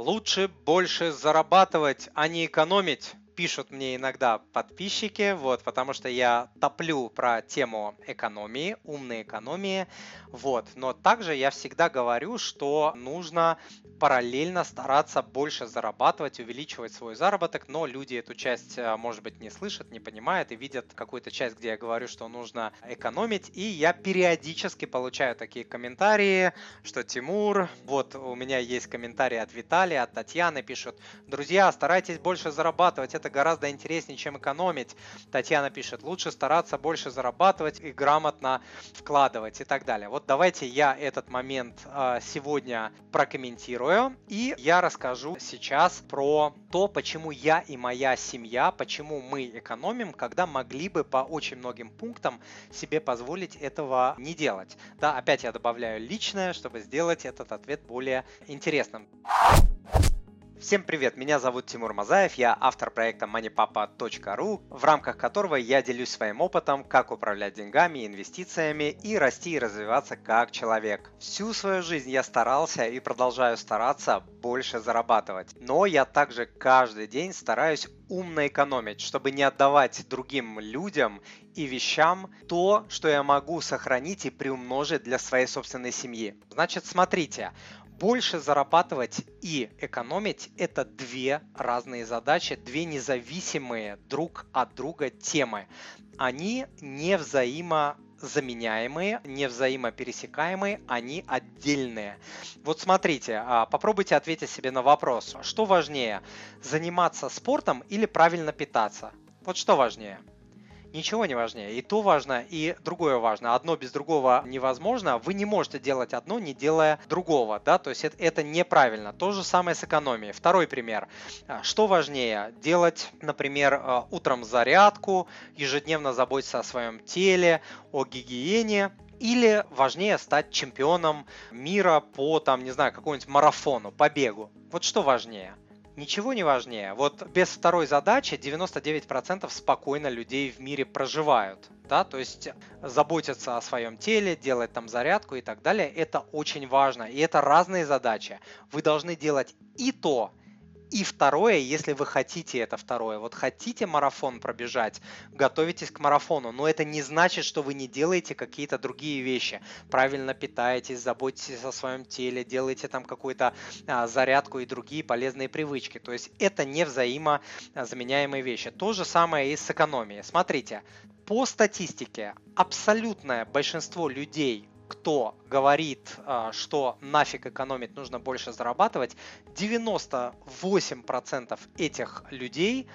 Лучше больше зарабатывать, а не экономить пишут мне иногда подписчики, вот, потому что я топлю про тему экономии, умной экономии, вот. Но также я всегда говорю, что нужно параллельно стараться больше зарабатывать, увеличивать свой заработок, но люди эту часть, э, может быть, не слышат, не понимают и видят какую-то часть, где я говорю, что нужно экономить, и я периодически получаю такие комментарии, что Тимур, вот у меня есть комментарии от Виталия, от Татьяны, пишут, друзья, старайтесь больше зарабатывать, это гораздо интереснее, чем экономить. Татьяна пишет, лучше стараться больше зарабатывать и грамотно вкладывать и так далее. Вот давайте я этот момент э, сегодня прокомментирую и я расскажу сейчас про то, почему я и моя семья, почему мы экономим, когда могли бы по очень многим пунктам себе позволить этого не делать. Да, опять я добавляю личное, чтобы сделать этот ответ более интересным. Всем привет, меня зовут Тимур Мазаев, я автор проекта moneypapa.ru, в рамках которого я делюсь своим опытом, как управлять деньгами, инвестициями и расти и развиваться как человек. Всю свою жизнь я старался и продолжаю стараться больше зарабатывать, но я также каждый день стараюсь умно экономить, чтобы не отдавать другим людям и вещам то, что я могу сохранить и приумножить для своей собственной семьи. Значит, смотрите, больше зарабатывать и экономить – это две разные задачи, две независимые друг от друга темы. Они не взаимозаменяемые, не взаимопересекаемые, они отдельные. Вот смотрите, а, попробуйте ответить себе на вопрос, что важнее, заниматься спортом или правильно питаться? Вот что важнее? Ничего не важнее. И то важно, и другое важно. Одно без другого невозможно. Вы не можете делать одно, не делая другого. Да? То есть это, это неправильно. То же самое с экономией. Второй пример. А, что важнее? Делать, например, а, утром зарядку, ежедневно заботиться о своем теле, о гигиене, или важнее стать чемпионом мира по, там, не знаю, какому-нибудь марафону, по бегу. Вот что важнее? Ничего не важнее. Вот без второй задачи 99% спокойно людей в мире проживают. Да? То есть заботиться о своем теле, делать там зарядку и так далее, это очень важно. И это разные задачи. Вы должны делать и то, и второе, если вы хотите это второе, вот хотите марафон пробежать, готовитесь к марафону, но это не значит, что вы не делаете какие-то другие вещи. Правильно питаетесь, заботитесь о своем теле, делаете там какую-то а, зарядку и другие полезные привычки. То есть это не взаимозаменяемые вещи. То же самое и с экономией. Смотрите, по статистике абсолютное большинство людей кто говорит, а, что нафиг экономить, нужно больше зарабатывать, 98% этих людей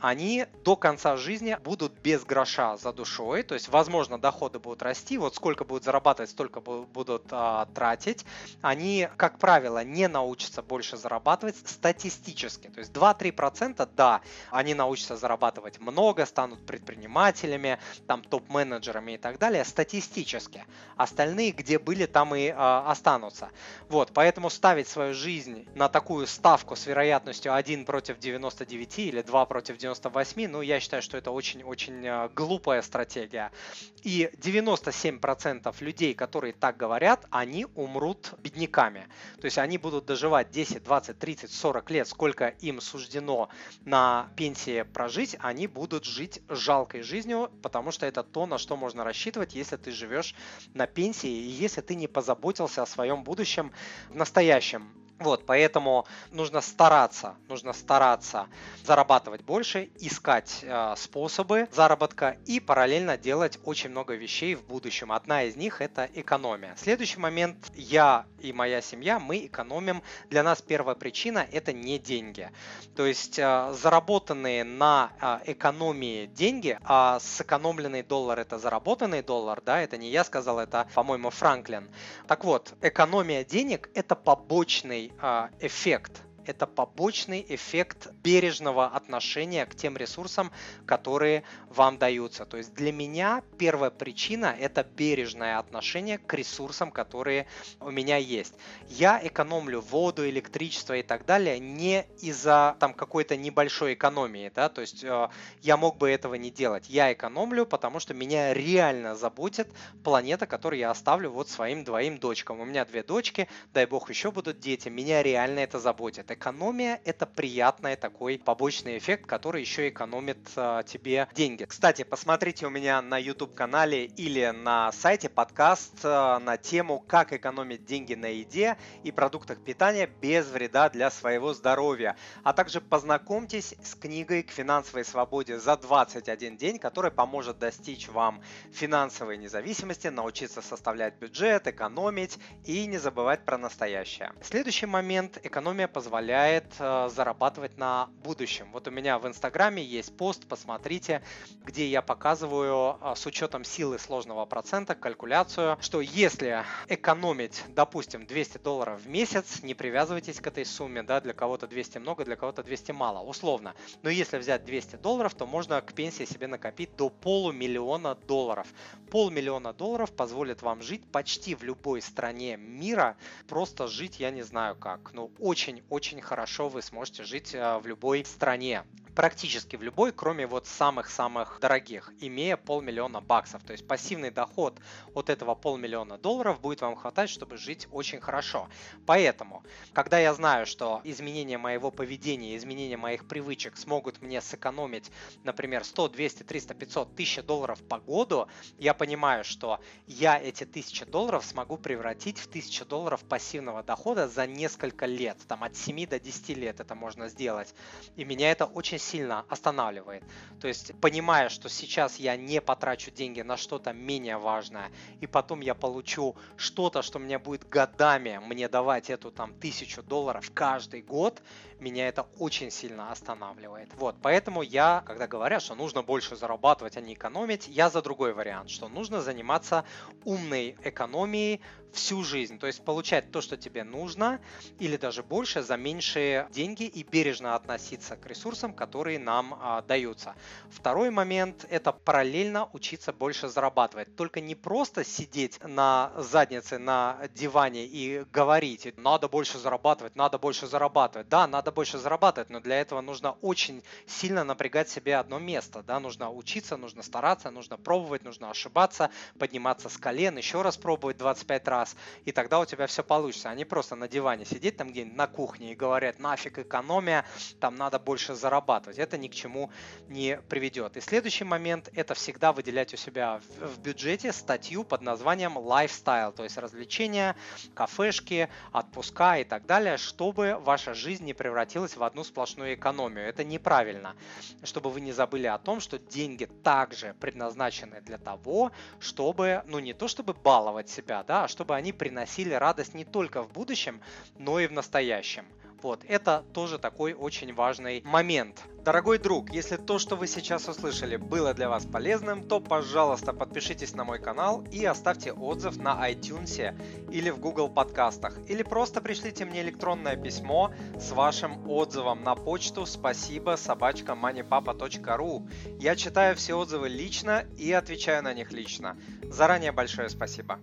они до конца жизни будут без гроша за душой, то есть, возможно, доходы будут расти, вот сколько будут зарабатывать, столько будут а, тратить. Они, как правило, не научатся больше зарабатывать статистически, то есть 2-3%, да, они научатся зарабатывать много, станут предпринимателями, там топ-менеджерами и так далее, статистически. Остальные, где были, там и а, останутся. Вот, поэтому ставить свою жизнь на такую ставку с вероятностью 1 против 99 или 2 против 99 98, ну, я считаю, что это очень-очень э, глупая стратегия. И 97% людей, которые так говорят, они умрут бедняками. То есть они будут доживать 10, 20, 30, 40 лет, сколько им суждено на пенсии прожить, они будут жить жалкой жизнью, потому что это то, на что можно рассчитывать, если ты живешь на пенсии и если ты не позаботился о своем будущем в настоящем. Вот, поэтому нужно стараться, нужно стараться зарабатывать больше, искать э, способы заработка и параллельно делать очень много вещей в будущем. Одна из них это экономия. Следующий момент, я и моя семья, мы экономим. Для нас первая причина это не деньги. То есть э, заработанные на э, экономии деньги, а сэкономленный доллар это заработанный доллар, да, это не я сказал, это, по-моему, Франклин. Так вот, экономия денег это побочный эффект это побочный эффект бережного отношения к тем ресурсам, которые вам даются. То есть для меня первая причина – это бережное отношение к ресурсам, которые у меня есть. Я экономлю воду, электричество и так далее не из-за там какой-то небольшой экономии, да, то есть э, я мог бы этого не делать. Я экономлю, потому что меня реально заботит планета, которую я оставлю вот своим двоим дочкам. У меня две дочки, дай бог еще будут дети, меня реально это заботит экономия – это приятный такой побочный эффект, который еще экономит а, тебе деньги. Кстати, посмотрите у меня на YouTube-канале или на сайте подкаст а, на тему «Как экономить деньги на еде и продуктах питания без вреда для своего здоровья». А также познакомьтесь с книгой «К финансовой свободе за 21 день», которая поможет достичь вам финансовой независимости, научиться составлять бюджет, экономить и не забывать про настоящее. Следующий момент. Экономия позволяет э, зарабатывать на будущем. Вот у меня в Инстаграме есть пост, посмотрите, где я показываю э, с учетом силы сложного процента калькуляцию, что если экономить, допустим, 200 долларов в месяц, не привязывайтесь к этой сумме, да, для кого-то 200 много, для кого-то 200 мало, условно. Но если взять 200 долларов, то можно к пенсии себе накопить до полумиллиона долларов. Полмиллиона долларов позволит вам жить почти в любой стране мира, просто жить, я не знаю как, но очень-очень хорошо вы сможете жить э, в любой стране практически в любой, кроме вот самых-самых дорогих, имея полмиллиона баксов. То есть пассивный доход от этого полмиллиона долларов будет вам хватать, чтобы жить очень хорошо. Поэтому, когда я знаю, что изменения моего поведения, изменения моих привычек смогут мне сэкономить, например, 100, 200, 300, 500, 1000 долларов по году, я понимаю, что я эти 1000 долларов смогу превратить в 1000 долларов пассивного дохода за несколько лет. Там от 7 до 10 лет это можно сделать. И меня это очень сильно останавливает. То есть, понимая, что сейчас я не потрачу деньги на что-то менее важное, и потом я получу что-то, что мне будет годами мне давать эту там тысячу долларов каждый год, меня это очень сильно останавливает. Вот, поэтому я, когда говорят, что нужно больше зарабатывать, а не экономить, я за другой вариант, что нужно заниматься умной экономией всю жизнь, то есть получать то, что тебе нужно, или даже больше за меньшие деньги и бережно относиться к ресурсам, которые нам а, даются. Второй момент – это параллельно учиться больше зарабатывать. Только не просто сидеть на заднице, на диване и говорить, надо больше зарабатывать, надо больше зарабатывать. Да, надо больше зарабатывать, но для этого нужно очень сильно напрягать себе одно место, да, нужно учиться, нужно стараться, нужно пробовать, нужно ошибаться, подниматься с колен, еще раз пробовать 25 раз, и тогда у тебя все получится, а не просто на диване сидеть там где-нибудь на кухне и говорят, нафиг экономия, там надо больше зарабатывать, это ни к чему не приведет. И следующий момент, это всегда выделять у себя в, бюджете статью под названием lifestyle, то есть развлечения, кафешки, отпуска и так далее, чтобы ваша жизнь не превратилась в одну сплошную экономию. Это неправильно. Чтобы вы не забыли о том, что деньги также предназначены для того, чтобы, ну не то чтобы баловать себя, да, а чтобы они приносили радость не только в будущем, но и в настоящем. Вот, это тоже такой очень важный момент. Дорогой друг, если то, что вы сейчас услышали, было для вас полезным, то, пожалуйста, подпишитесь на мой канал и оставьте отзыв на iTunes или в Google подкастах. Или просто пришлите мне электронное письмо с вашим отзывом на почту спасибо собачка moneypapa.ru. Я читаю все отзывы лично и отвечаю на них лично. Заранее большое спасибо.